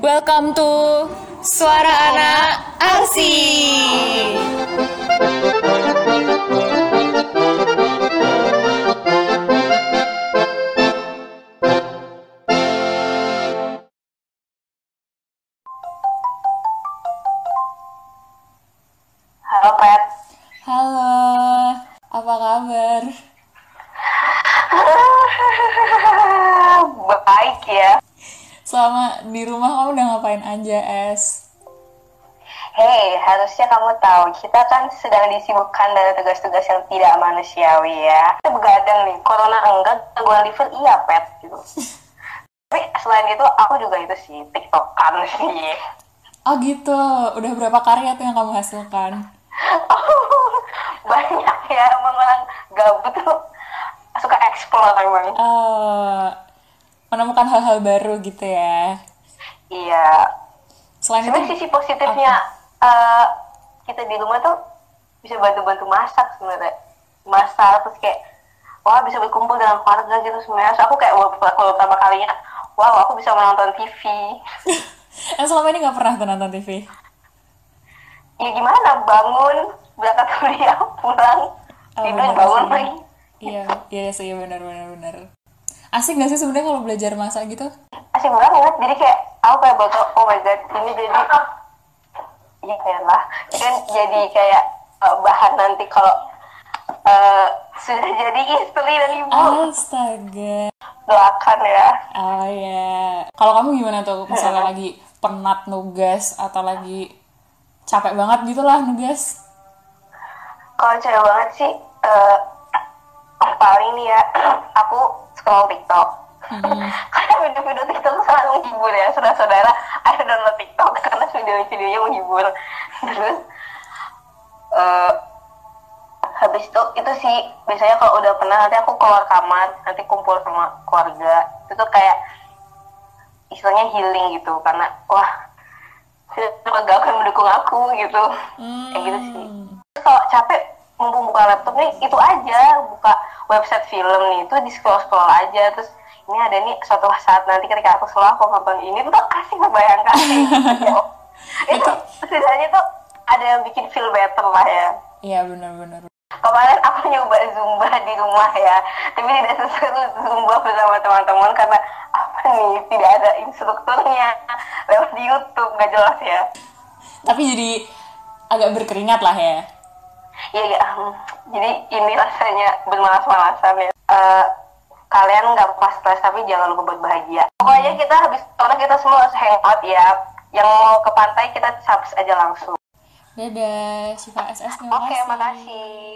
Welcome to Suara Anak Arsi. Tahu kita kan sedang disibukkan dari tugas-tugas yang tidak manusiawi ya. Kita begadang nih, corona enggak, gangguan liver iya Pet gitu. Tapi selain itu aku juga itu sih tiktokan sih. Oh gitu, udah berapa karya tuh yang kamu hasilkan? Banyak ya, emang orang gabut tuh suka explore emang. Eh, menemukan hal-hal baru gitu ya. Iya, Selain Sebenarnya itu, sisi positifnya kita di rumah tuh bisa bantu-bantu masak sebenarnya. Masak terus kayak wah bisa berkumpul dengan keluarga gitu sebenarnya. So, aku kayak waktu waktu pertama kalinya wow aku bisa menonton TV. eh selama ini nggak pernah tuh nonton TV? Ya gimana bangun berangkat kuliah pulang Oh, tidur bangun sih. lagi. Iya, iya sih, benar benar benar. Asik gak sih sebenarnya kalau belajar masak gitu? Asik banget. Jadi kayak aku kayak bakal oh my god ini jadi iya kayak lah kan jadi kayak eh, bahan nanti kalau eh, sudah jadi istri dan ibu Astaga. doakan ya. Oh ya. Kalau kamu gimana tuh misalnya lagi penat nugas atau lagi capek banget gitu lah nugas? Kalau cewek banget sih, eh paling nih ya, aku scroll TikTok. Karena video-video TikTok sangat menghibur ya, saudara-saudara. Ayo download TikTok karena video-videonya menghibur. Terus, eh habis itu itu sih biasanya kalau udah pernah nanti aku keluar kamar nanti kumpul sama keluarga. Itu tuh kayak istilahnya healing gitu karena wah keluarga akan mendukung aku gitu. Kayak gitu sih. Terus kalau capek mumpung buka laptop nih itu aja. Buka website film nih itu di scroll scroll aja. Terus ini ada nih suatu saat nanti ketika aku selalu aku nonton ini tuh asik membayangkan itu setidaknya tuh ada yang bikin feel better lah ya Iya benar-benar. kemarin aku nyoba zumba di rumah ya tapi tidak sesuatu zumba bersama teman-teman karena apa nih tidak ada instrukturnya lewat di YouTube nggak jelas ya Tapi jadi agak berkeringat lah ya. Iya, ya. Jadi ini rasanya bermalas-malasan ya. Eh, kalian nggak pas stres tapi jangan lupa buat bahagia. Pokoknya kita habis karena kita semua harus hangout ya. Yang mau ke pantai kita subs aja langsung. Dadah, Syifa SS terima Oke, kasih. makasih.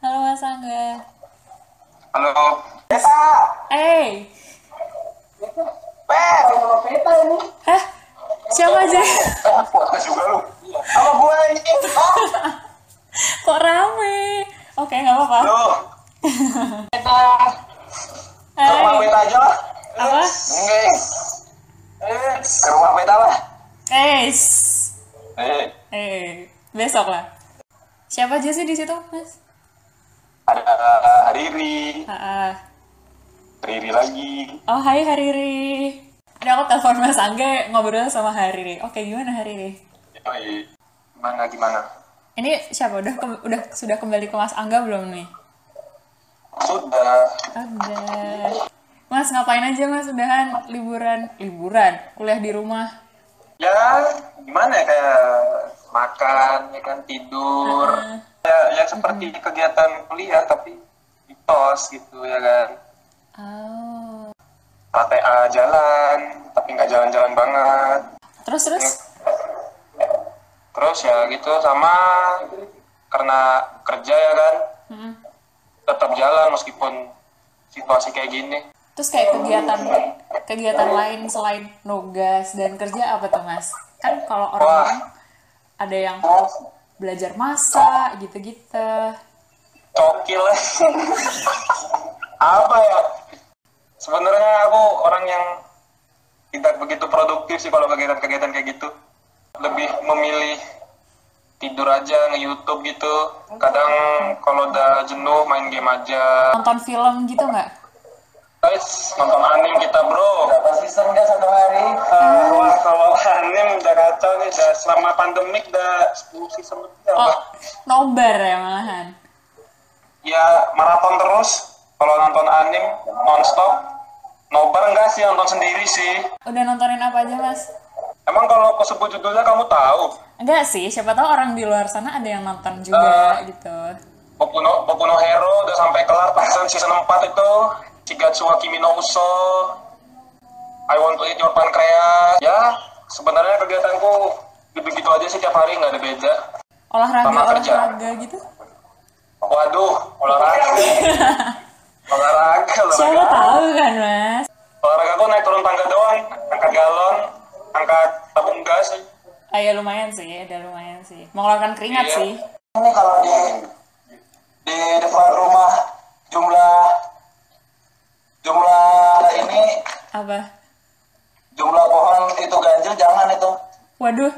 Halo Mas Angga. Halo. Eh, Per, sama Peta ini. hah? Siapa aja? Podcast juga lu. Sama gue ini. Kok rame? Oke, nggak apa-apa. Lu. Peta. Ke rumah. Peta aja lah. Apa? Enggak. Eh, ke rumah Peta lah. Eh, Eh, eh, besok lah. Siapa aja sih di situ, Mas? ada Hariri. Ah, Hariri lagi. Oh, hai Hariri. Ini aku telepon Mas Angga ngobrol sama Hariri. Oke, gimana Hariri? Yoi. Gimana gimana? Ini siapa? Udah ke- udah sudah kembali ke Mas Angga belum nih? Sudah. Ada. Mas ngapain aja Mas? Udahan liburan, liburan, kuliah di rumah. Ya, gimana ya kayak makan, ya kan tidur. Ya, ya seperti kegiatan kuliah tapi di tos gitu ya kan. Oh. PTA jalan, tapi nggak jalan-jalan banget. Terus terus? Terus ya gitu sama karena kerja ya kan, Mm-mm. tetap jalan meskipun situasi kayak gini. Terus kayak kegiatan kegiatan lain selain nugas dan kerja apa tuh Mas? Kan kalau orang-orang ada yang belajar masak gitu-gitu. Cokil apa ya? Sebenarnya aku orang yang tidak begitu produktif sih kalau kegiatan-kegiatan kayak gitu. Lebih memilih tidur aja nge YouTube gitu kadang kalau udah jenuh main game aja Nonton film gitu nggak? guys nonton anime kita bro Berapa season gak satu hari? Eh, wah kalau anime udah kacau nih udah selama pandemik udah 10 season lebih apa Oh, nobar ya malahan. ya maraton terus kalau nonton anime nonstop nobar enggak sih nonton sendiri sih Udah nontonin apa aja mas? emang kalau aku sebut judulnya kamu tahu Enggak sih, siapa tahu orang di luar sana ada yang nonton juga Eh. gitu. Boku no, Boku no Hero udah sampai kelar season season 4 itu Shigatsu wa Kimi no Uso I want to eat your pancreas ya sebenarnya kegiatanku begitu aja sih tiap hari nggak ada beda Olahraga, Sama kerja. olahraga gitu. waduh olahraga olahraga Siapa olahraga tahu kan mas? olahraga aku naik turun tangga doang angkat galon angkat tabung gas Ah ya lumayan sih, udah lumayan sih. Mengeluarkan keringat Iya. sih. Ini kalau di di depan rumah jumlah jumlah ini Apa? jumlah pohon itu ganjil jangan itu Waduh.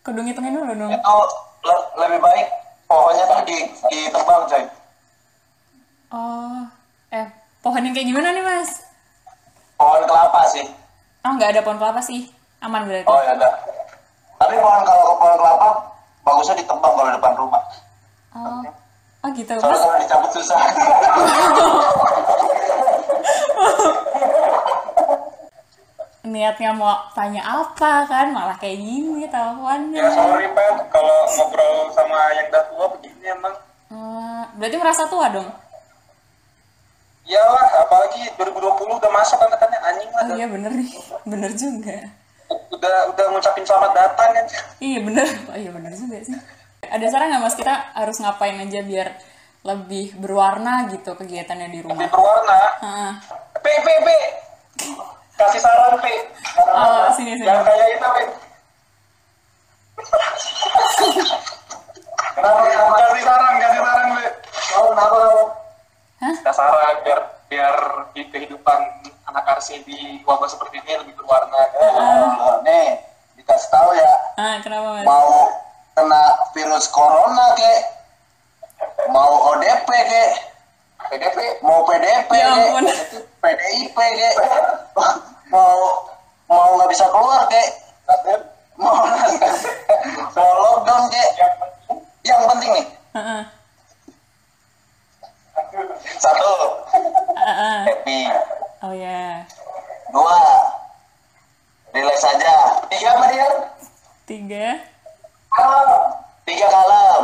Kudu ngitungin dulu dong. itu le- lebih baik pohonnya tuh di ditebang coy Oh, eh pohon yang kayak gimana nih mas? pohon kelapa sih. Oh nggak ada pohon kelapa sih, aman berarti. oh ya udah tapi pohon kalau pohon kelapa bagusnya ditebang kalau depan rumah. Oh, oh gitu. Soalnya kalau dicabut susah. Niatnya mau tanya apa kan, malah kayak gini teleponnya. ya sorry Pat kalau ngobrol sama yang udah tua begini emang. Oh, berarti merasa tua dong? Iyalah, apalagi 2020 udah masuk kan katanya anjing lah. Oh iya bener nih, bener juga. Udah udah ngucapin selamat datang kan. Iya bener, oh iya bener juga sih. Ada saran nggak mas kita harus ngapain aja biar lebih berwarna gitu kegiatannya di Lebih rumah? berwarna. Heeh. P, P, P. Kasih saran, P. Oh sini sini. Yang kayak itu, P. kenapa kenapa Kasih saran, kasih saran, P. oh, kenapa Kasih saran biar biar di kehidupan anak arsi di wabah seperti ini lebih berwarna. Oh, nih dikasih tahu ya. Ah kenapa mas? mau kena virus corona kek. Mau ODP kek. PDP. mau PDP Ya kek. PDIP kek. Mau mau nggak bisa keluar kek. Mau mau lockdown kek. Yang penting. Nih Heeh. Satu Heeh. happy Oh ya. dua relax aja tiga apa dia Tiga. tiga kalem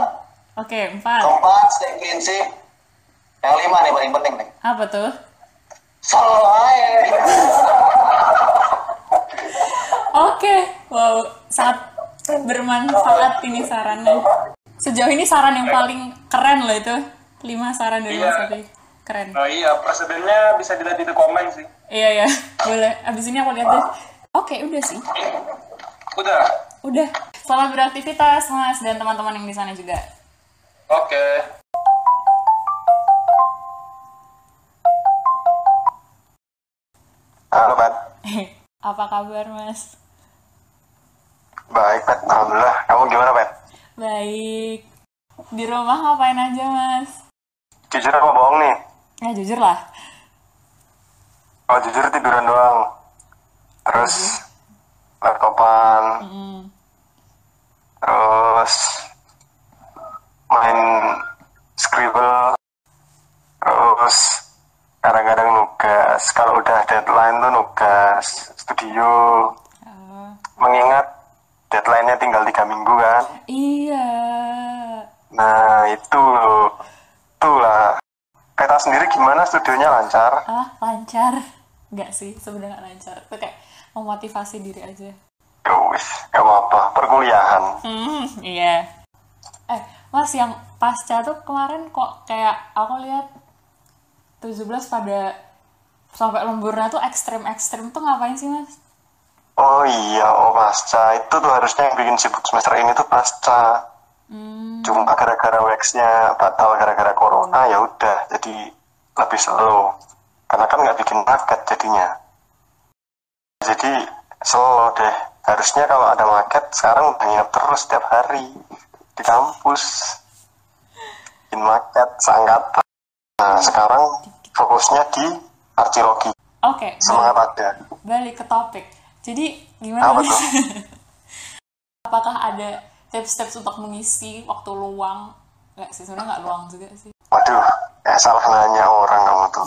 Oke empat. keempat stay prinsip yang lima nih paling penting nih Apa tuh? selalu air Oke, wow, sangat bermanfaat ini sarannya. Sejauh ini saran yang paling keren loh itu. Lima saran dari Iya. Mas Sofi. Keren. Nah iya, presidennya bisa dilihat di komen sih. Iya ya, boleh. Abis ini aku lihat deh. Oke, udah sih. Udah. Udah. Selamat beraktivitas, Mas, dan teman-teman yang di sana juga. Oke. halo Pat Apa kabar, Mas? baik Pat alhamdulillah kamu gimana Pat Baik. Di rumah ngapain aja, Mas? jujur apa bohong nih Ya, jujur lah. oh jujur tiduran doang. Terus laptopan. Mm. terus main scribble. Terus kadang-kadang nugas. Kalau udah deadline tuh nugas. Studio Oh. mengingat deadline-nya tinggal tiga minggu kan Iya. nah itu tuh lah peta sendiri gimana studionya lancar Ah, lancar. Enggak sih, sebenarnya lancar. Itu kayak memotivasi diri aja. wis gak apa-apa perkuliahan Hmm, iya. Eh, Mas yang pasca tuh kemarin kok kayak aku lihat 17 pada sampai lemburnya tuh ekstrim-ekstrim tuh ngapain sih, Mas? oh iya oh pasca itu tuh harusnya yang bikin sibuk semester ini tuh pasca Hmm, cuma gara-gara waxnya batal gara-gara corona ya udah jadi lebih slow karena kan nggak bikin paket jadinya jadi slow deh harusnya kalau ada market sekarang udah nginep terus setiap hari di kampus in market seangkatan nah sekarang fokusnya di arkeologi Oke, semangat balik, ada balik ke topik. Jadi gimana? Apa tuh? Apakah ada tips-tips untuk mengisi waktu luang? Nggak sih, sebenarnya nggak luang juga sih. Waduh eh salah nanya orang kamu tuh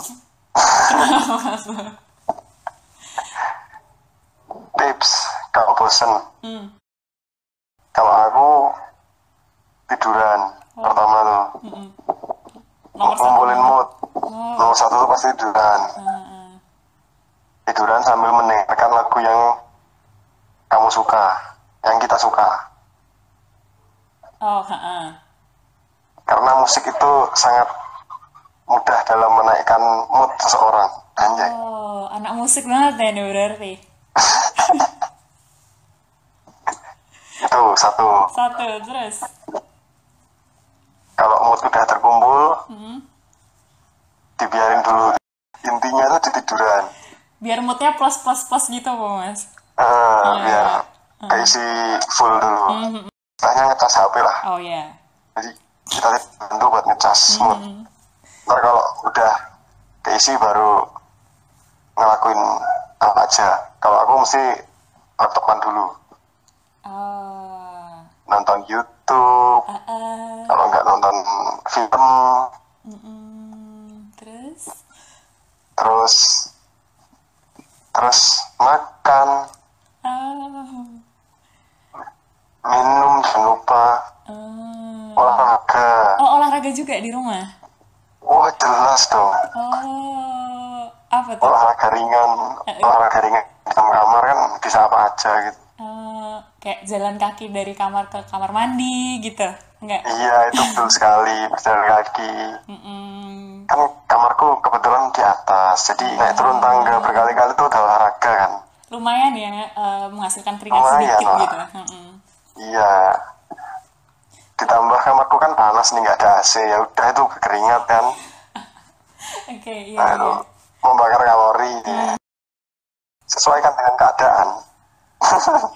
tips kalau bosen Hmm. kalau aku tiduran Oh. pertama tuh. Nomor satu. ngumpulin mood Oh, nomor satu tuh pasti tiduran heeh. tiduran sambil mendengarkan lagu yang kamu suka yang kita suka Oh, heeh. Karena musik itu sangat mudah dalam menaikkan mood seseorang anjay Oh, anak musik banget ya ini berarti. itu satu Satu, terus. kalau mood udah terkumpul Hmm. dibiarin dulu intinya itu di tiduran Biar moodnya plus plus plus gitu, Pak Mas. Eh, Iya. biar keisi full dulu Mhm. setelahnya ngecas HP lah Oh ya. jadi kita bantu buat ngecas mood Mhm. ntar kalau udah keisi baru ngelakuin apa aja kalau aku mesti laptopan dulu Oh. nonton YouTube Ah, ah. kalau nggak nonton film Mm-mm. Terus? terus terus makan Oh. minum jangan lupa Oh. Olahraga Oh, olahraga juga di rumah? wah jelas dong Oh. Apa tuh? olahraga ringan Eh, olahraga ringan di dalam kamar kan bisa apa aja gitu Eh, kayak jalan kaki dari kamar ke kamar mandi gitu? Enggak? iya itu betul sekali berjalan kaki Mm-mm. kan kamarku kebetulan di atas jadi naik turun tangga berkali-kali itu udah olahraga kan Lumayan ya eh, menghasilkan keringat Lumayan sedikit lah. gitu. Mm-mm. iya ditambah kamarku kan panas nih nggak ada AC ya udah itu keringat kan Oke, iya, nah, iya. itu membakar kalori sesuaikan dengan keadaan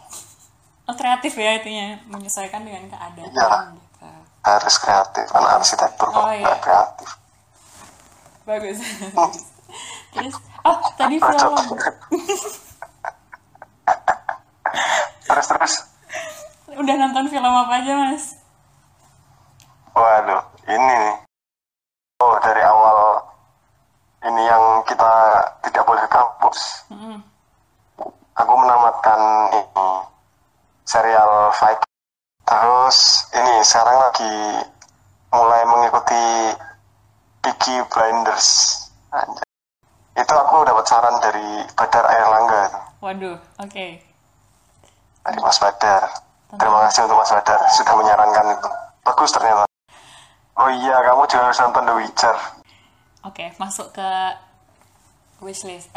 Oh, kreatif ya itunya, menyesuaikan dengan keadaan Iya. gitu. harus kreatif anak arsitektur kok Oh, iya. kreatif Bagus. Terus, oh tadi film. terus terus Udah nonton film apa aja, Mas? Waduh ini nih oh dari awal ini yang kita tidak boleh ke kampus Mm-mm. aku menamatkan ini serial Fight terus ini sekarang lagi mulai mengikuti Peaky Blinders Anjay. itu aku dapat saran dari Badar Airlangga itu. Waduh, oke. dari Mas Badar terima kasih untuk Mas Badar sudah menyarankan itu bagus ternyata oh iya kamu juga harus nonton The Witcher Oke, masuk ke wishlist.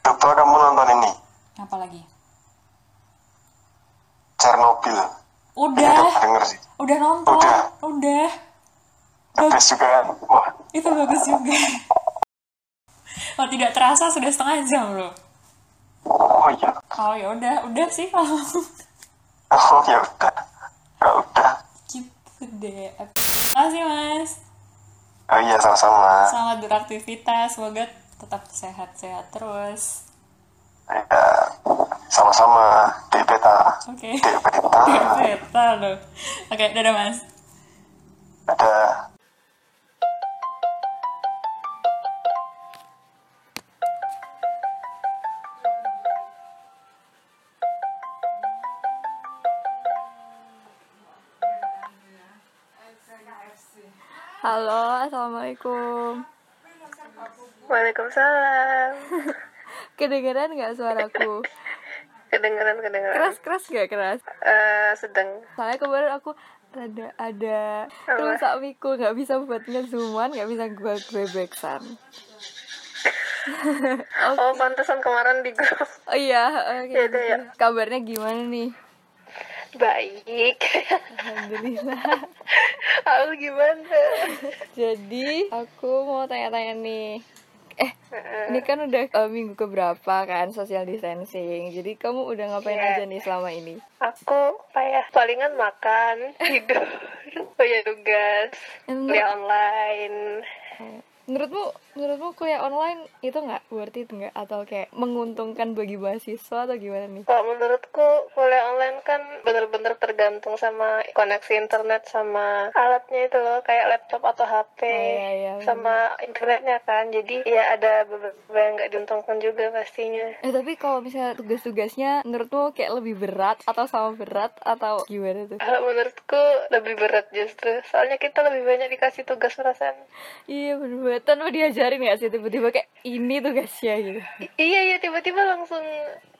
coba kamu nonton ini Apa lagi? Chernobyl Udah, Udah denger sih udah nonton. Udah. Udah. Best juga kan wah Itu bagus juga. Oh, tidak terasa sudah setengah jam loh. oh iya Oh ya udah, udah sih kalau oh ya udah ya udah gitu deh. Terima kasih mas. oh iya sama-sama Selamat beraktivitas, semoga tetap sehat-sehat terus. ya sama-sama di beta Oke. di beta Beta loh. Oke, dadah mas. ada assalamualaikum. Waalaikumsalam. Kedengeran nggak suaraku? Kedengeran, kedengeran. Keras keras nggak keras? Eh, sedang. Soalnya kemarin aku rada ada rusak mikul nggak bisa buat ngezooman nggak bisa gue grabexan Oh, pantesan kemarin di grup. oh iya oke Ya udah, ya. kabarnya gimana nih Baik. alhamdulillah Aku gimana? jadi aku mau tanya-tanya nih Eh, ini kan udah eh, minggu keberapa kan social distancing. Jadi kamu udah ngapain Iya. aja nih selama ini? Aku apa ya? Palingan makan, tidur, punya tugas, Emang- kuliah online. Menurutmu, menurutmu kuliah online itu nggak worth it nggak? Atau kayak menguntungkan bagi mahasiswa atau gimana nih? Kalau menurutku kuliah online kan bener-bener tergantung sama koneksi internet sama alatnya itu loh kayak laptop atau HP Oh, iya, iya, sama internetnya kan. Jadi ya ada beberapa yang nggak diuntungkan juga pastinya. Eh tapi kalau misalnya tugas-tugasnya menurutmu kayak lebih berat atau sama berat atau gimana tuh? Kalau menurutku lebih berat justru. Soalnya kita lebih banyak dikasih tugas perasaan. Iya bener banget tanpa diajarin gak sih tiba-tiba kayak ini tugasnya gitu. I- iya iya tiba-tiba langsung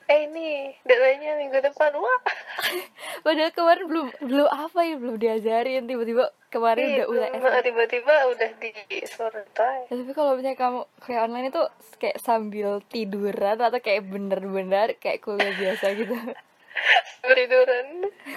eh ini deadline-nya minggu depan wah Padahal kemarin belum belum apa ya belum diajarin tiba-tiba kemarin udah Itu, udah tiba-tiba udah di suruh Ya, tapi kalau misalnya kamu kuliah online itu kayak sambil tiduran atau kayak bener-bener kayak kuliah biasa gitu. sambil tiduran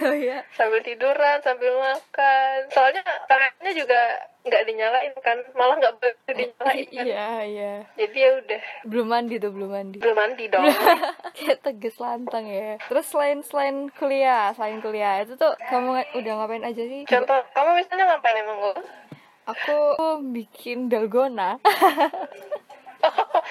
oh iya. sambil tiduran sambil makan soalnya tangannya juga nggak dinyalain kan malah nggak boleh dinyalain kan. Iya, iya. jadi ya udah Belum mandi tuh, belum mandi. belum mandi dong kayak tegas lantang ya. Terus selain selain kuliah, selain kuliah itu tuh kamu udah ngapain aja sih? contoh kamu misalnya ngapain emang gue Aku bikin dalgona.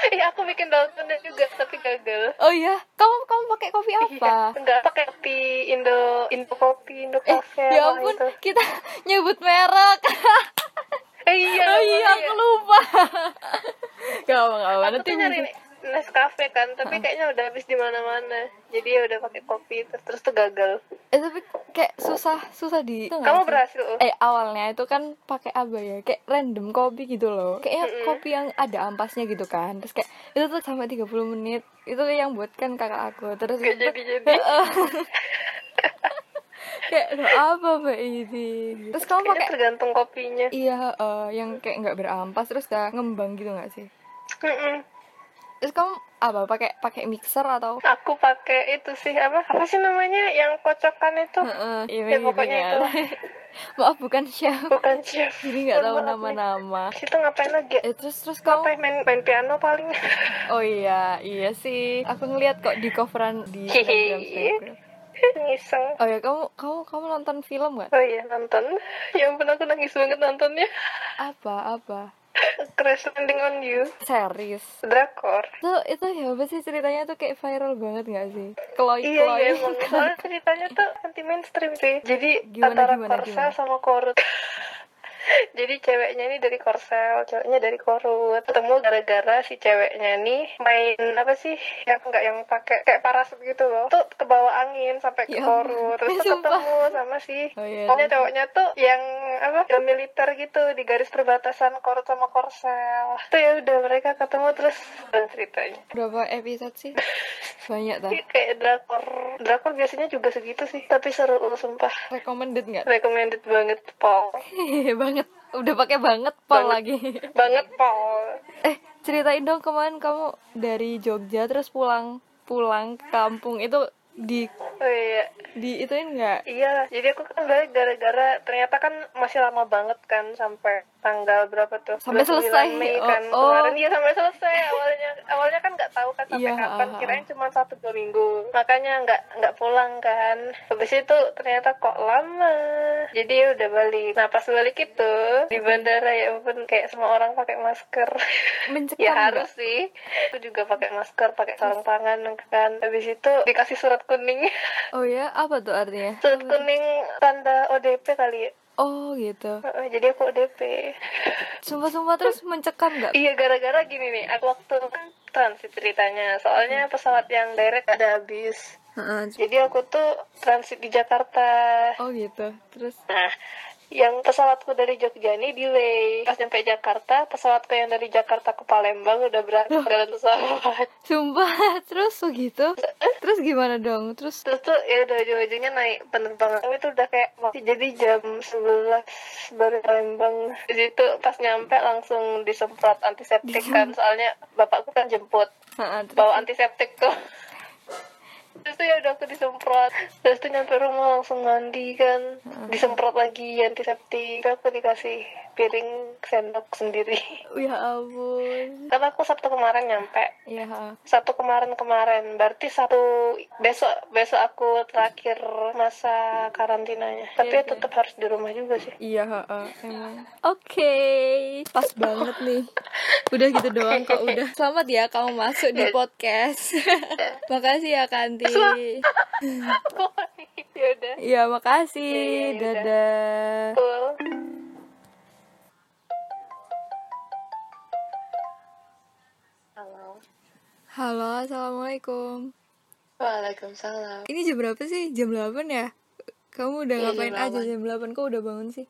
iya aku bikin dalgona juga tapi gagal Oh iya, kamu kamu pakai kopi apa? Enggak pakai kopi Indo Indo kopi Indo Eh, cafe ya ampun, itu. kita nyebut merek. Eh, iya oh iya, aku lupa. Gak apa gak apa. Aku Nanti nyari Nescafe kan, tapi kayaknya udah habis di mana-mana. Jadi ya udah pakai kopi terus, terus tuh gagal. Eh tapi kayak susah susah di. Kamu berhasil? Eh awalnya itu kan pakai apa ya? Kayak random kopi gitu loh. Kayaknya kopi yang ada ampasnya gitu kan. Terus kayak itu tuh sampai 30 menit. Itu yang buatkan kakak aku. Terus Gak itu- jadi-jadi. kayak "Loh, apa mbak ini? Terus kamu pakai tergantung kopinya. iya eh, yang kayak nggak berampas terus udah ngembang gitu nggak sih? Mm-mm. Terus kamu apa? Pakai pakai mixer atau? Aku pakai itu sih apa? Apa sih namanya yang kocokan itu? Heeh, iya, Ya, pokoknya iya. itu. Maaf bukan chef. Bukan chef. Jadi nggak tahu nama-nama. Situ ngapain lagi? ya? Eh terus terus kamu Ngapain main, main piano paling? Oh iya, iya sih. Aku ngeliat kok di coveran di. Instagram. Ngiseng. Oh ya, kamu kamu kamu nonton film gak? Oh iya nonton. Ya ampun aku nangis banget nontonnya. Apa apa? Crash Landing on You. Series. Drakor. Itu itu ya apa sih ceritanya tuh kayak viral banget gak sih? Kloy Iya kloy. iya emang ceritanya tuh anti mainstream sih. Jadi Gimana, antara gimana, Korsel gimana? sama Korut. Jadi ceweknya ini dari Korsel, ceweknya dari Korut. Ketemu gara-gara si ceweknya nih main apa sih? Yang enggak yang pakai kayak parasut gitu loh. Tuh ke bawah angin sampai ke Ya Korut. Terus Sumpah. ketemu sama si Oh iya. Pokoknya cowoknya tuh yang apa? Yang militer gitu di garis perbatasan Korut sama Korsel. Tuh ya udah mereka ketemu terus dan ceritanya. Berapa episode sih? Banyak? Iya, kayak drakor drakor biasanya juga segitu sih tapi seru loh sumpah Recommended nggak? recommended banget Paul. Udah pakai banget pol Banget. lagi. banget Paul eh, ceritain dong kemarin kamu dari Jogja terus pulang pulang kampung itu di oh iya di ituin nggak? iya jadi aku kan balik gara-gara ternyata kan masih lama banget kan sampai tanggal berapa tuh? Sampai 29 selesai. Mei Oh, kan oh. kemarin. Iya sampai selesai. Awalnya awalnya kan nggak tahu kan sampai Iya, kapan. ah, ah. kirain cuma satu dua minggu. Makanya nggak nggak pulang kan. Habis itu ternyata kok lama. Jadi ya udah balik. Nah pas balik itu di bandara ya ampun kayak semua orang pakai masker. Mencekam ya harus sih. Aku juga pakai masker pakai sarung tangan kan. Habis itu dikasih surat kuning. Oh ya, apa tuh artinya? surat kuning tanda ODP kali ya Oh gitu. Heeh, jadi aku ODP Sumpah-sumpah terus mencekam nggak? iya gara-gara gini nih aku waktu kan transit ceritanya soalnya pesawat yang direct ada habis Heeh. jadi aku tuh transit di Jakarta Oh gitu. Terus Nah, yang pesawatku dari Jogja ini delay. Pas nyampe Jakarta, pesawatku yang dari Jakarta ke Palembang udah berangkat dalam pesawat. sumpah terus oh gitu. Terus gimana dong? Terus Terus tuh ya udah ujung-ujungnya naik penerbangan itu udah kayak jadi jam 11 baru Palembang. Di situ pas nyampe langsung disemprot antiseptik kan soalnya bapakku kan jemput bawa antiseptik tuh. Terus tuh ya udah aku disemprot. Terus tuh nyampe rumah langsung mandi kan. Disemprot lagi antiseptik aku dikasih piring sendok sendiri ya ampun karena aku sabtu kemarin nyampe ya ha. satu kemarin kemarin berarti satu besok besok aku terakhir masa karantinanya tapi ya tetap harus di rumah juga sih Iya, emang. Oke, pas banget nih. Udah gitu doang kok udah. Selamat ya kamu masuk di podcast. makasih ya Kanti. ya udah Iya, makasih. Iya, iya. Dadah. Cool. Halo, assalamualaikum. Waalaikumsalam. Ini jam berapa sih? Jam 8 ya? Kamu udah Iya, ngapain jam aja jam 8? Kok udah bangun sih?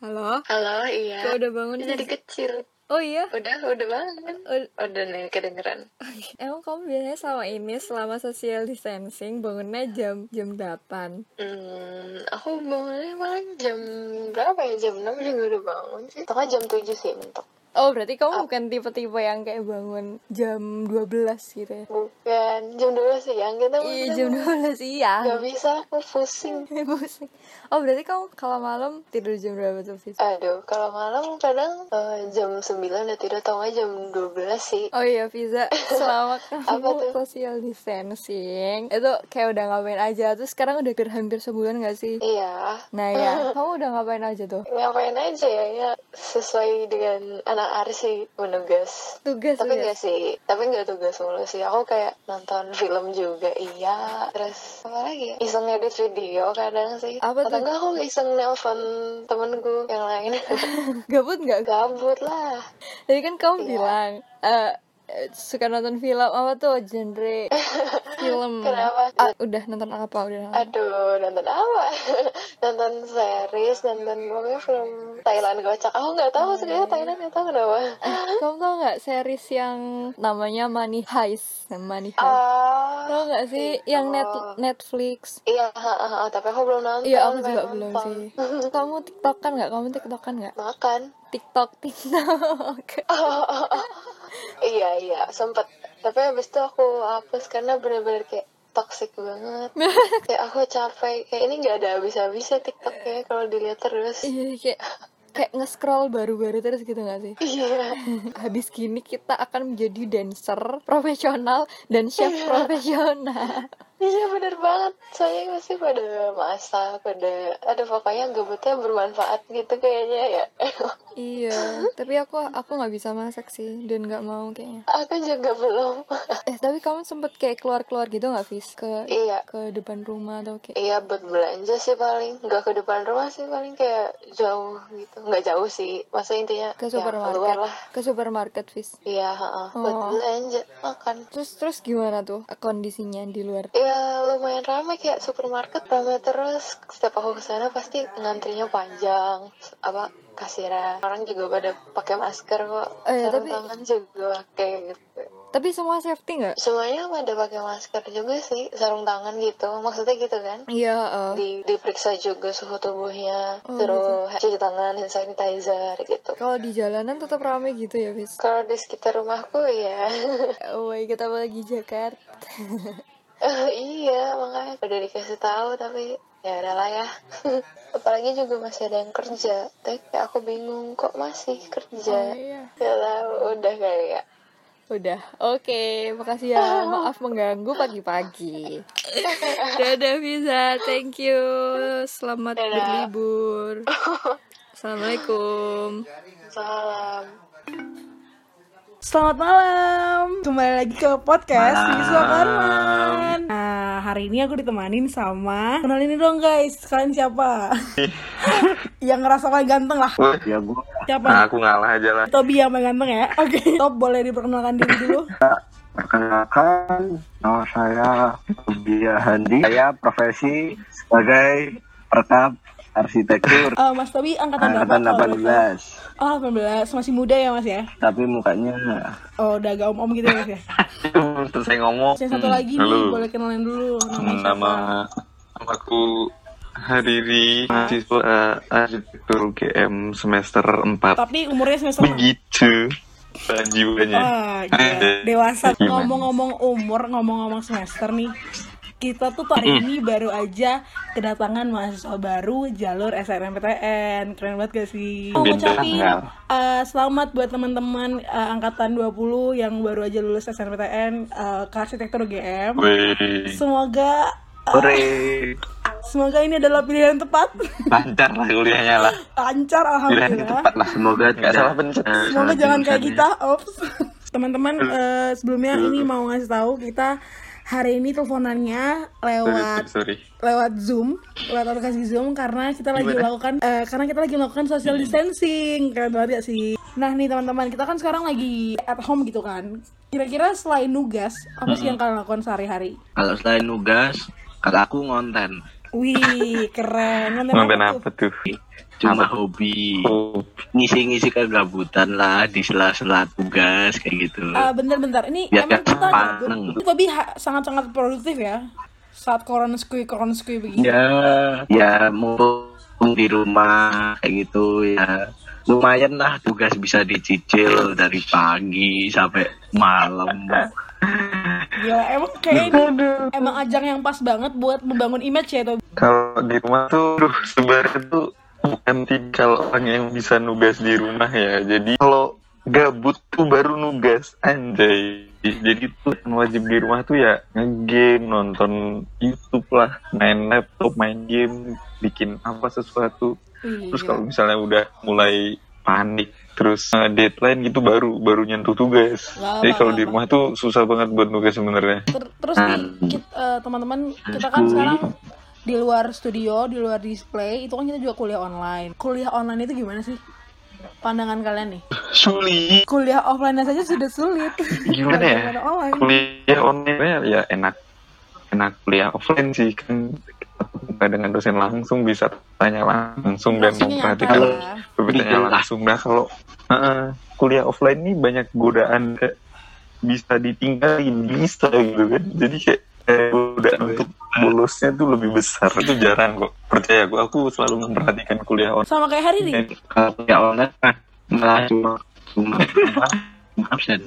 Halo? Halo, iya. Kok udah bangun Jadi sih? kecil. Oh iya? Udah, udah banget. Ud- Udah nih kedengeran. Emang kamu biasanya selama ini selama social distancing bangunnya jam jam 8 Hmm, aku bangunnya paling jam berapa ya? Jam 6 juga udah bangun sih. Atau jam 7 sih mentok. Oh berarti kamu bukan tipe-tipe yang kayak bangun jam 12 gitu ya? Bukan, jam 12 siang kita Iya jam 12 siang Gak bisa, aku pusing. Pusing. Oh berarti kamu kalau malam tidur jam berapa tuh Fis? Aduh, kalau malam kadang eh, jam 9 udah tidur atau nggak jam 12 sih. Oh iya Fiza, selama Apa kamu social distancing Itu kayak udah ngapain aja Terus sekarang udah hampir, hampir sebulan gak sih? Iya, Nah ya, kamu udah ngapain aja tuh? ngapain aja ya, ya sesuai dengan anak Aris sih menugas. Tugas tapi enggak sih tapi enggak tugas mulu sih aku kayak nonton film juga iya terus apa lagi ya iseng edit video kadang sih Apa atau tuh? enggak aku iseng nelfon temenku yang lain Gabut gak? gabut lah Tadi kan kamu Iya. bilang eh, eh, suka nonton film apa tuh genre film? Kenapa? Ah, udah nonton apa? Udah nonton. Aduh nonton apa? Nonton series nonton pokoknya film Thailand kocak aku nggak tahu sebenarnya Thailand nggak tahu kenapa. Kamu tau nggak series yang namanya Money Heist? Money Heist. Ah. Tau nggak sih yang net Netflix? Iya ha, ha, tapi aku belum nonton iya aku juga pengen belum nonton. sih. Kamu tiktokan nggak? Kamu tiktokan nggak? Makan. Tiktok. Tiktok iya iya sempet. Tapi habis itu aku hapus karena bener-bener kayak toxic banget. Kayak aku capek. Kayak ini nggak ada habis-habisnya TikTok ya kalau dilihat terus. Iya kayak kayak nge-scroll baru-baru terus gitu gak sih? Iya. Habis gini kita akan menjadi dancer profesional dan chef profesional iya bener banget. Saya masih pada masak pada ada pokoknya gabutnya bermanfaat gitu kayaknya ya. Iya tapi aku aku nggak bisa masak sih dan nggak mau kayaknya. Aku juga belum. Eh tapi kamu sempet kayak keluar-keluar gitu nggak Fis? Ke iya. ke depan rumah atau kayak? Iya buat belanja sih paling. Nggak ke depan rumah sih paling kayak jauh gitu. Nggak jauh sih. Masa intinya ke ya, keluar supermarket lah. Ke supermarket Fis. Iya buat Oh. belanja makan. Terus terus gimana tuh kondisinya di luar Ya lumayan ramai kayak supermarket ramai terus. Setiap aku ke sana pasti ngantrinya panjang. Apa kasiran orang juga pada pakai masker kok. Oh, iya, sarung tapi- tangan juga pakai gitu. tapi semua safety nggak? Semuanya pada pakai masker juga sih sarung tangan gitu. Maksudnya gitu kan? Iya eh. di diperiksa juga suhu tubuhnya Oh, terus cuci tangan hand sanitizer gitu. Kalau di jalanan tetap ramai gitu ya Fis? Kalau di sekitar rumahku ya oh my god apalagi Jakarta Eh, iya makanya udah dikasih tahu tapi ya udahlah ya apalagi juga masih ada yang kerja tapi kayak aku bingung kok masih oh, kerja iya. ya udah kali ya Udah, oke, makasih ya. Maaf mengganggu pagi-pagi. Dadah Visa, thank you. Selamat Dadah. berlibur. Assalamualaikum. salam Selamat malam, kembali lagi ke podcast Siswa Karman. Nah, hari ini aku ditemanin sama kenalin ini dong guys, kalian siapa? yang ngerasa paling ganteng lah. ya gua Siapa? nah, aku ngalah aja lah Tobi yang paling ganteng ya. Oke, Tob boleh diperkenalkan diri dulu. perkenalkan nama saya Bia Handi saya profesi sebagai perekam arsitektur Eh, Mas Tobi angkatan berapa? angkatan boleh tahu? 18 Oh, 18, masih muda ya Mas ya? tapi mukanya Oh, udah agak om-om gitu ya Mas ya. selesai ngomong Yang satu lagi nih, boleh kenalin dulu. Siapa? nama namaku Hariri mahasiswa arsitektur UGM semester 4 Tapi umurnya semester berapa? begitu jiwanya gila. Dewasa ngomong-ngomong umur, ngomong-ngomong semester nih. Kita tuh hari ini baru aja kedatangan mahasiswa baru jalur SNMPTN. Keren banget gak sih? Mau ngucapin eh, selamat buat teman-teman eh, angkatan 20 yang baru aja lulus SNMPTN eh, ke arsitektur UGM. Wih, Semoga sore semoga ini adalah pilihan yang tepat. lancar lah kuliahnya lah Lancar pilihan alhamdulillah. tepat lah semoga nggak salah pencet Semoga jangan kayak kita, ops. Teman-teman, eh, sebelumnya ini mau ngasih tahu kita hari ini teleponannya lewat sorry lewat Zoom, lewat aplikasi Zoom karena kita lagi melakukan eh, karena kita lagi melakukan social distancing. Keren banget ya sih. Nah, nih teman-teman, kita kan sekarang lagi at home gitu kan. Kira-kira selain nugas, apa sih yang kalian lakukan sehari-hari? Kalau selain nugas, kata aku ngonten. Wih, keren. Nonton apa apa tuh? tuh Cuma Apa? hobi. oh Ngisi-ngisi kegabutan lah di sela-sela tugas kayak gitu. Ah, bentar-bentar. Ini Ya, emang kita. Tapi ha- sangat-sangat produktif ya. Saat corona skui corona skui begini. Ya, ya mumpung di rumah kayak gitu ya. Lumayan lah tugas bisa dicicil dari pagi sampai malam. Gila, emang kayak ini emang ajang yang pas banget buat membangun image ya tuh. kalau di rumah tuh duh, sebenarnya tuh bukan tipikal orang yang bisa nugas di rumah ya jadi kalau gabut tuh baru nugas anjay. Jadi tuh yang wajib di rumah tuh ya ngegame nonton YouTube lah main laptop main game bikin apa sesuatu. Terus kalau misalnya udah mulai panik terus eh, deadline gitu baru baru nyentuh tugas. Nggak jadi kalau di rumah tuh susah banget buat nugas sebenarnya. Ter- terus nih kit- eh, teman-teman kita kan sekarang di luar studio, di luar display, itu kan kita juga kuliah online. Kuliah online itu gimana sih? Pandangan kalian nih. sulit Kuliah offline saja sudah sulit. gimana ya online? kuliah online ya enak enak kuliah offline sih kan kita dengan dosen langsung bisa tanya langsung dan memperhatikan ya. tanya Jelas. langsung nah kalau Heeh, kuliah offline ini banyak godaan kayak bisa ditinggalin bisa gitu kan jadi kayak godaan untuk bolusnya tuh lebih besar itu jarang kok percaya gue aku selalu memperhatikan kuliah online Sama kayak hari nih. Kalau kuliah online malah cuma cuma absen.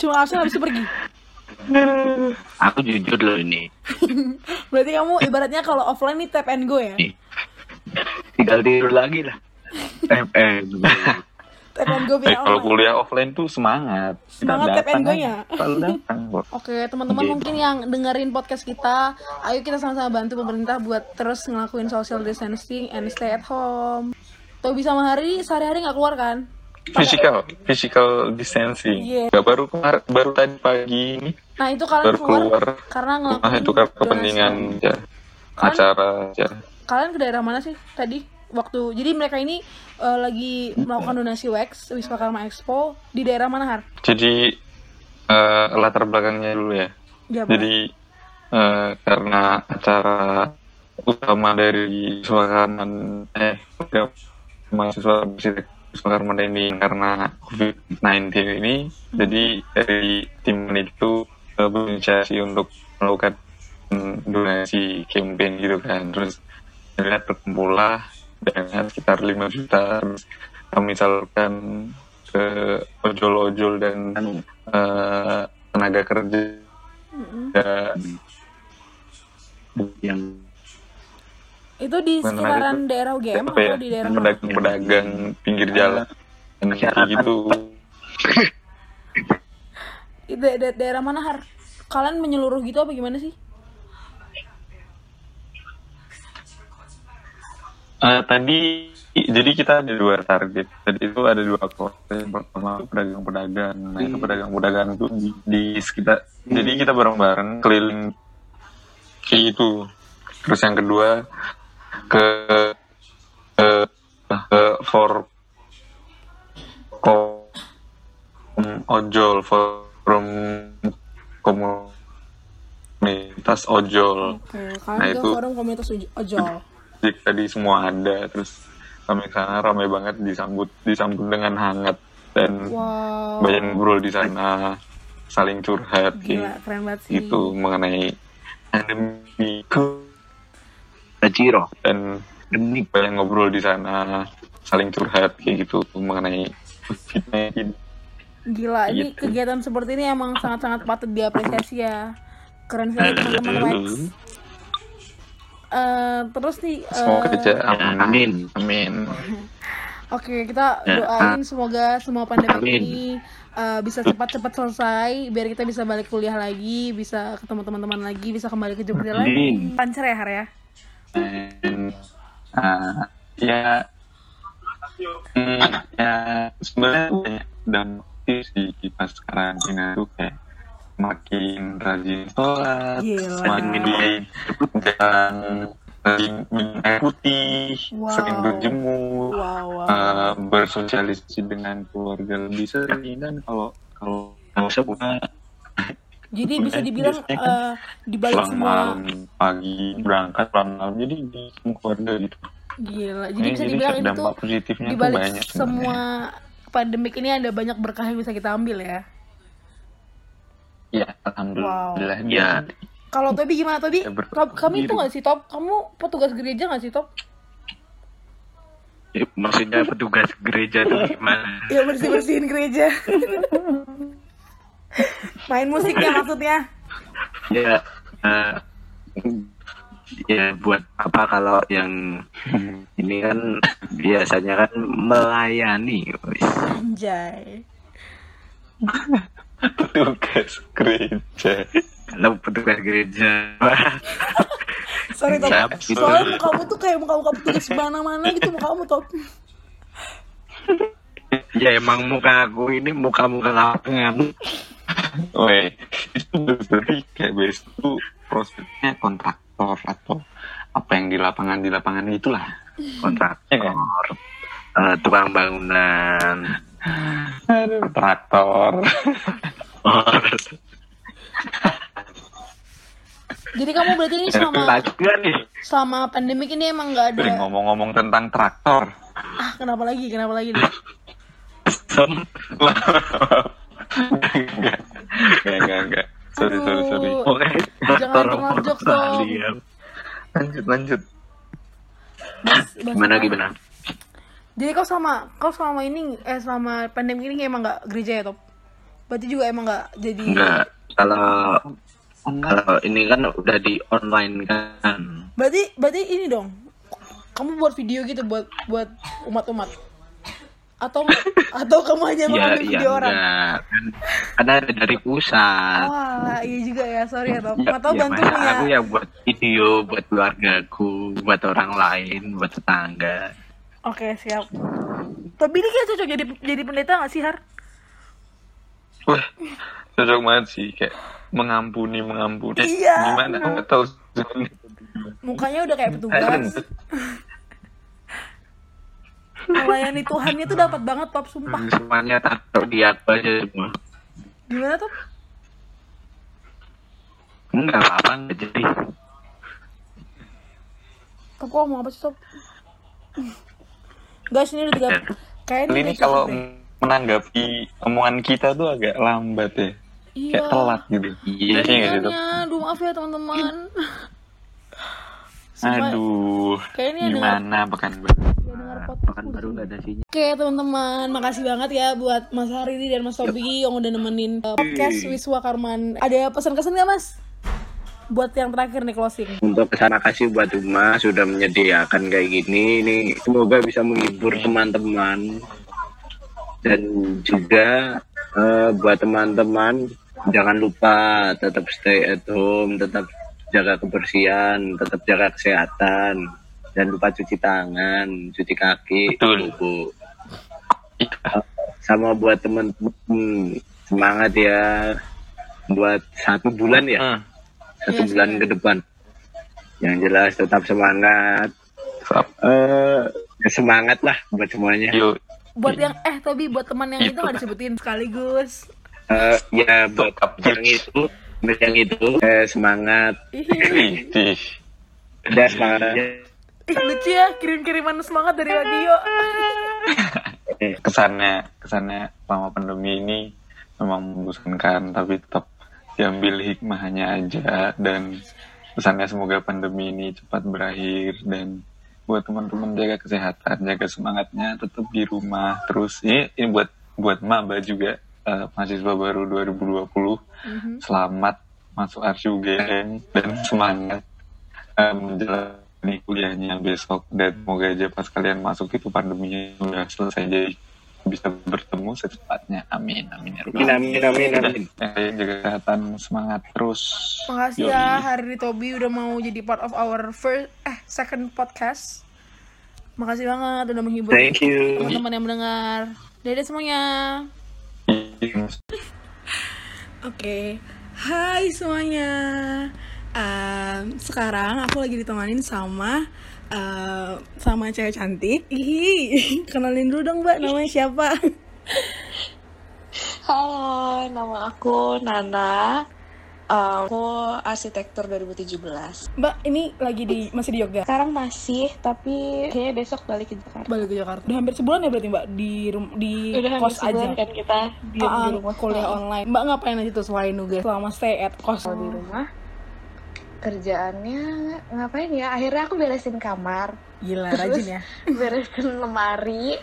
Cuma absen habis itu pergi. Aku jujur loh ini. Berarti kamu ibaratnya kalau offline nih tap and go ya. Tinggal tidur lagi lah. Eh, eh, Tap and go Eh, kalau kuliah offline tuh semangat Kita Semangat tap and datang kok Oke, teman-teman mungkin yang dengerin podcast kita, ayo kita sama-sama bantu pemerintah buat terus ngelakuin social distancing and stay at home. Tuh bisa hari sehari-hari nggak keluar kan? physical physical distancing Iya. Nggak baru kemar baru tadi pagi ini Nah itu kalian baru keluar, keluar karena ngelakuin itu donasi. kepentingan ya, Kan- acara ya Kalian ke daerah mana sih tadi? Waktu jadi mereka ini eh, lagi melakukan donasi wax Wisma Karma Expo di daerah mana Har? jadi eh, latar belakangnya dulu ya Jabar. jadi eh, karena acara utama dari Sukarman eh program mahasiswa arsitek Sukarman ini karena COVID-19 ini jadi dari tim itu eh, berinisiasi untuk melakukan donasi campaign gitu kan terus akhirnya terkumpullah dengan sekitar 5 juta. Kami salurkan ke ojol-ojol dan eh, tenaga kerja. Ya, yang Itu di sekitaran itu? daerah UGM apa ya? atau di daerah mana? pedagang-pedagang pinggir jalan. Yang kayak gitu. Da- daerah mana Har? Kalian menyeluruh gitu apa gimana sih? Eh, tadi jadi kita ada dua target. Tadi itu ada dua kota yang pertama pedagang-pedagang. Nah itu pedagang-pedagang itu di, di sekitar jadi kita bareng-bareng keliling kayak itu. Terus yang kedua ke ke, ke for kom ojol forum komunitas ojol. Kalian Nah, itu- forum komunitas ojol. Jadi tadi semua ada terus kami ke sana ramai banget disambut disambut dengan hangat dan Wow. banyak ngobrol di sana saling curhat Gila, kayak keren banget sih. gitu mengenai pandemi Tajiro. dan Demi banyak ngobrol di sana saling curhat kayak gitu mengenai COVID-19 Gila, ini Gitu. kegiatan seperti ini emang sangat-sangat patut diapresiasi ya. Keren sekali teman-teman Eh, terus nih, eh, Semoga aja aman. Amin. Amin. oke kita Ya, doain semoga semua pandemi Amin. ini eh, bisa cepat-cepat selesai, biar kita bisa balik kuliah lagi, bisa ketemu teman-teman lagi, bisa kembali ke Jogja lagi. Lancar ya Har ya. Dan uh, ya hmm, ya sebenarnya dampak sih pas karantina tuh kayak makin rajin sholat, makin jangan sering minum air putih, Wow. sering berjemur, Wow, wow. uh, bersosialisasi dengan keluarga lebih sering dan kalau kalau kalau semua Jadi bisa dibilang kan eh, di balik semua malam pagi berangkat pulang malam jadi di semua keluarga gitu gila. Jadi Ini bisa jadi dibilang tuh positifnya di balik sebenarnya. semua pandemik ini ada banyak berkah yang bisa kita ambil ya. Ya alhamdulillah Ya. Kalau Tobi gimana Tobi? Ya, Kamu itu nggak sih Top? Kamu petugas gereja nggak sih Top? Ya, Maksudnya petugas gereja tuh gimana? Ya bersih bersihin gereja. Main musiknya maksudnya. Ya, eh, ya buat apa kalau yang ini kan biasanya kan melayani. Anjay. Tugas gereja Kalau petugas gereja, Sorry Top. Siap, gitu. Soalnya mukamu tuh kayak muka-muka petugas mana-mana gitu mukamu Top. ya emang muka aku ini muka-muka lapangan. Weh, itu berarti kayak best itu prospeknya kontraktor atau apa yang di lapangan di lapangan itulah kontraktor, eh, tukang bangunan. Aduh, traktor Jadi kamu berarti ini selama selama pandemik ini emang nggak ada ngomong-ngomong tentang traktor. Ah kenapa lagi? Kenapa lagi? Enggak enggak enggak. Sorry sorry sorry. Oke, Jangan jokes dong. lanjut lanjut. Gimana gimana? Jadi kau sama kau selama ini eh selama pandemi ini emang nggak gereja ya Top? Berarti juga emang nggak jadi Enggak, kalau kalau ini kan udah di online kan. Berarti berarti ini dong. Kamu buat video gitu buat buat umat-umat. Atau atau kamu hanya Ya, mengambil ya video orang? enggak. Kan ada dari pusat. Oh, alah, iya juga ya. Sorry ya, Top. Ya, Atau ya, bantu punya aku ya buat video buat keluargaku, buat orang lain, buat tetangga. Oke, siap. Tapi ini kayak cocok jadi jadi pendeta gak sih, Har? Wah cocok banget sih kayak mengampuni mengampuni Iya. gimana aku nggak tahu Mukanya udah kayak petugas. Melayani Tuhannya tuh dapat banget, Top, sumpah. Semuanya taruh di aku aja semua. Gimana, Top? Enggak apa-apa, enggak jadi. Kok ngomong apa sih, Top? Guys, ini udah tiga... Kayaknya ini kalau. Menanggapi omongan kita tuh agak lambat ya Iya. kayak telat gitu Iya, Iya nggak sih, Dok? Makanya, aduh maaf ya teman-teman. Aduh Kayaknya gimana pekan baru ya dengar podcast Pekan baru enggak ada sinyal. Oke teman-teman, makasih banget ya buat Mas Haridi dan Mas Tobi yang udah nemenin uh, podcast Wiswa Karman. Ada pesan-kesan gak Mas? Buat yang terakhir nih closing. Untuk terima kasih buat Uma sudah menyediakan kayak gini. Ini semoga bisa menghibur teman-teman dan juga eh, buat teman-teman jangan lupa tetap stay at home, tetap jaga kebersihan, tetap jaga kesehatan, dan lupa cuci tangan, cuci kaki, Betul. Bu. Sama buat teman-teman semangat ya buat satu bulan ya Hmm. satu Iya, bulan ke depan. Yang jelas tetap semangat. Eh semangat lah buat semuanya. yuk Buat yang eh Tobi buat teman yang itu Itu. gak disebutin sekaligus. Eh ya buat yang itu, buat yang itu eh, semangat. Udah semangat aja. ih, lucu ya kirim-kiriman semangat dari radio. Eh, kesannya kesannya selama pandemi ini memang membosankan tapi tetap diambil hikmahnya aja dan pesannya semoga pandemi ini cepat berakhir dan buat teman-teman jaga kesehatan jaga semangatnya tetap di rumah. Terus ini ini buat buat maba juga eh, mahasiswa baru 2020 selamat masuk RSUGM dan semangat eh, menjalani kuliahnya besok. Dan semoga aja pas kalian masuk itu pandeminya udah selesai. Jadi bisa bertemu secepatnya amin amin ya Amin, amin, amin, amin. Eh, jaga kesehatan semangat terus Makasih Yoi. ya Hari Tobi udah mau jadi part of our first eh second podcast. Makasih banget udah menghibur Thank you. teman-teman yang mendengar. Dadah semuanya. Oke, hai semuanya. Em, sekarang aku lagi ditemanin sama em, sama cewek cantik. Ih, kenalin dulu dong mbak, namanya siapa? Halo, nama aku Nana. Um, aku arsitektur 2017. Mbak, ini lagi di masih di Jogja. Sekarang masih, tapi kayaknya besok balik ke Jakarta. Balik ke Jakarta. Udah hampir sebulan ya berarti mbak di rum- di Udah kos aja. kan kita diem Ah, di rumah kuliah online. Mbak ngapain aja tuh selain nugas selama stay at kos? Kalau di rumah kerjaannya ngapain ya? Akhirnya aku beresin kamar, Gila, Terus- rajin ya. beresin lemari,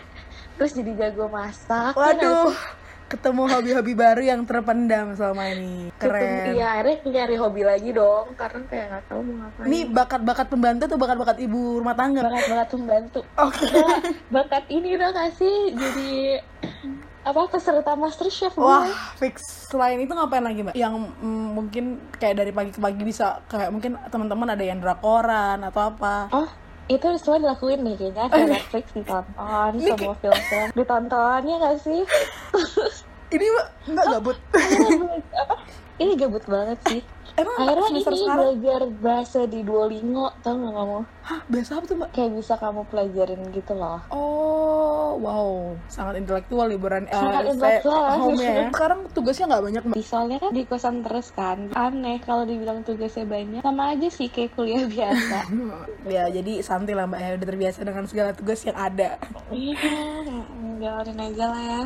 terus jadi jago masak. Waduh, sih? ketemu hobi-hobi baru yang terpendam selama ini. Keren. Iya, akhirnya nyari hobi lagi dong, karena kayak nggak tahu mau ngapain. Ini bakat-bakat pembantu atau bakat-bakat ibu rumah tangga? bakat-bakat membantu. Oke. Nah, bakat ini udah kasih jadi apa peserta MasterChef gue. Wah, fix. Selain itu ngapain lagi, Mbak? Yang mm, mungkin kayak dari pagi ke pagi bisa kayak mungkin teman-teman ada yang drakoran atau apa. Oh, itu semua dilakuin nih kayaknya kayak Netflix ditonton, Ini semua film-film ditonton ya gak sih? Ini Mbak, Mbak gabut. apa? Ini gabut banget sih. Emang Akhirnya semester ini sekarang? belajar bahasa di Duolingo, tau gak kamu? Hah, biasa apa tuh, Mbak? Kayak bisa kamu pelajarin gitu loh. Oh, wow. Sangat intelektual liburan. eh, Sangat intelektual, home ya. Sekarang tugasnya nggak banyak, Mbak. Soalnya kan di kosan terus kan, aneh kalau dibilang tugasnya banyak. Sama aja sih kayak kuliah biasa. Ya, jadi santai lah, Mbak. Ya, udah terbiasa dengan segala tugas yang ada. Iya, jalanin aja lah ya.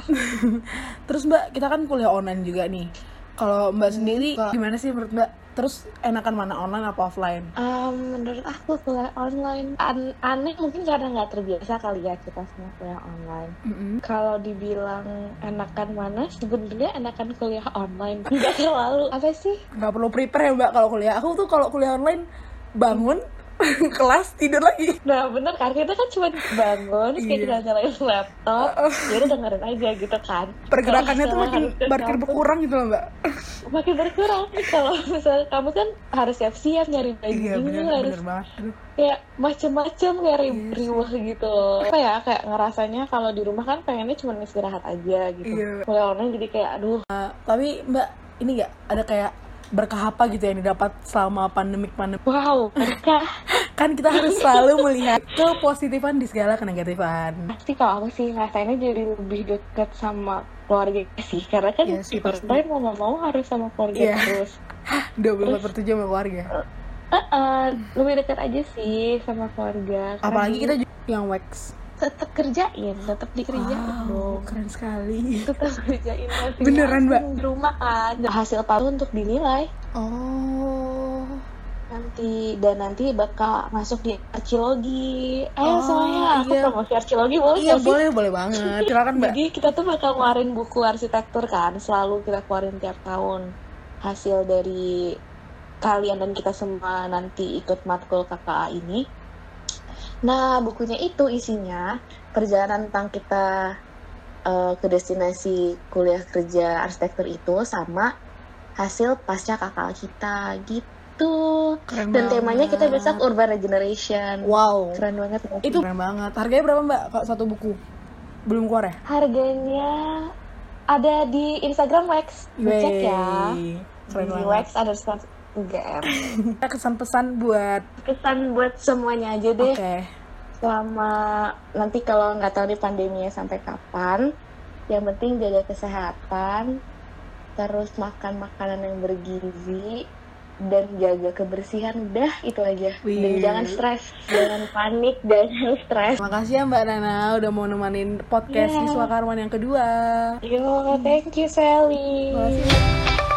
Terus Mbak, kita kan kuliah online juga nih. Kalau Mbak sendiri, gimana sih menurut Mbak? Terus enakan mana online apa offline? Um, menurut aku kuliah online an- aneh mungkin karena nggak terbiasa kali ya kita semua kuliah online. Kalau dibilang enakan mana, sebenarnya enakan kuliah online. Nggak terlalu apa sih? Nggak perlu prepare ya Mbak kalau kuliah. Aku tuh kalau kuliah online bangun, kelas, tidur lagi. Nah bener kan kita kan cuma bangun, terus kayak Iya. tinggal nyalain laptop, ya udah dengerin aja gitu kan. Pergerakannya tuh makin makin berkurang gitu loh Mbak. makin berkurang. Kalau misalnya kamu kan harus siap-siap nyari baju, Iya bener, harus bener kayak macem-macem kayak ri- riuh gitu loh. apa ya kayak ngerasanya kalau di rumah kan pengennya cuma istirahat aja gitu Iya. kuliah online jadi kayak aduh Tapi Mbak, ini nggak ada kayak berkah apa gitu yang didapat selama pandemik pandemik? wow berkah Kan kita harus selalu melihat kepositifan di segala kenegatifan. pasti kalau aku sih ngerasainnya jadi lebih dekat sama keluarga sih karena kan di pasti. online mau nggak mau harus sama keluarga Iya. terus 24 per 7 sama keluarga. Eh, eh, lebih dekat aja sih sama keluarga Apalagi kita juga yang wax. Tetap kerjain tetap dikerjain Wow, dong keren sekali. tetap kerjain Beneran, Mbak? di rumah kan hasil palu untuk dinilai Oh. nanti dan nanti bakal masuk di arkeologi ayo Oh, semuanya aku iya. promosi arkeologi boleh Iya sih? boleh boleh banget. Silakan Mbak. jadi kita tuh bakal ngeluarin buku arsitektur kan selalu kita keluarin tiap tahun hasil dari kalian dan kita semua nanti ikut matkul KKA ini nah bukunya itu isinya perjalanan tentang kita eh, ke destinasi kuliah kerja arsitektur itu sama hasil pasca KKA kita gitu Keren dan banget. temanya kita besok urban regeneration Wow. keren banget nggak Itu keren banget. Harganya berapa Mbak? Kak satu buku. Belum keluar ya? Harganya ada di Instagram Wax. Dicek ya. Keren di banget. Wax underscore UGM. Kita kesan-pesan buat Kesan buat semuanya aja deh. Oke. Selama nanti kalau nggak tahu nih pandeminya sampai kapan, yang penting jaga kesehatan, terus makan makanan yang bergizi, dan jaga kebersihan. Udah itu aja. Dan Wih. jangan stres, jangan panik, jangan stres. Makasih ya Mbak Nana udah mau nemenin podcast Yeah. Siswa Karman yang kedua. Yo, thank you Sally. Makasih.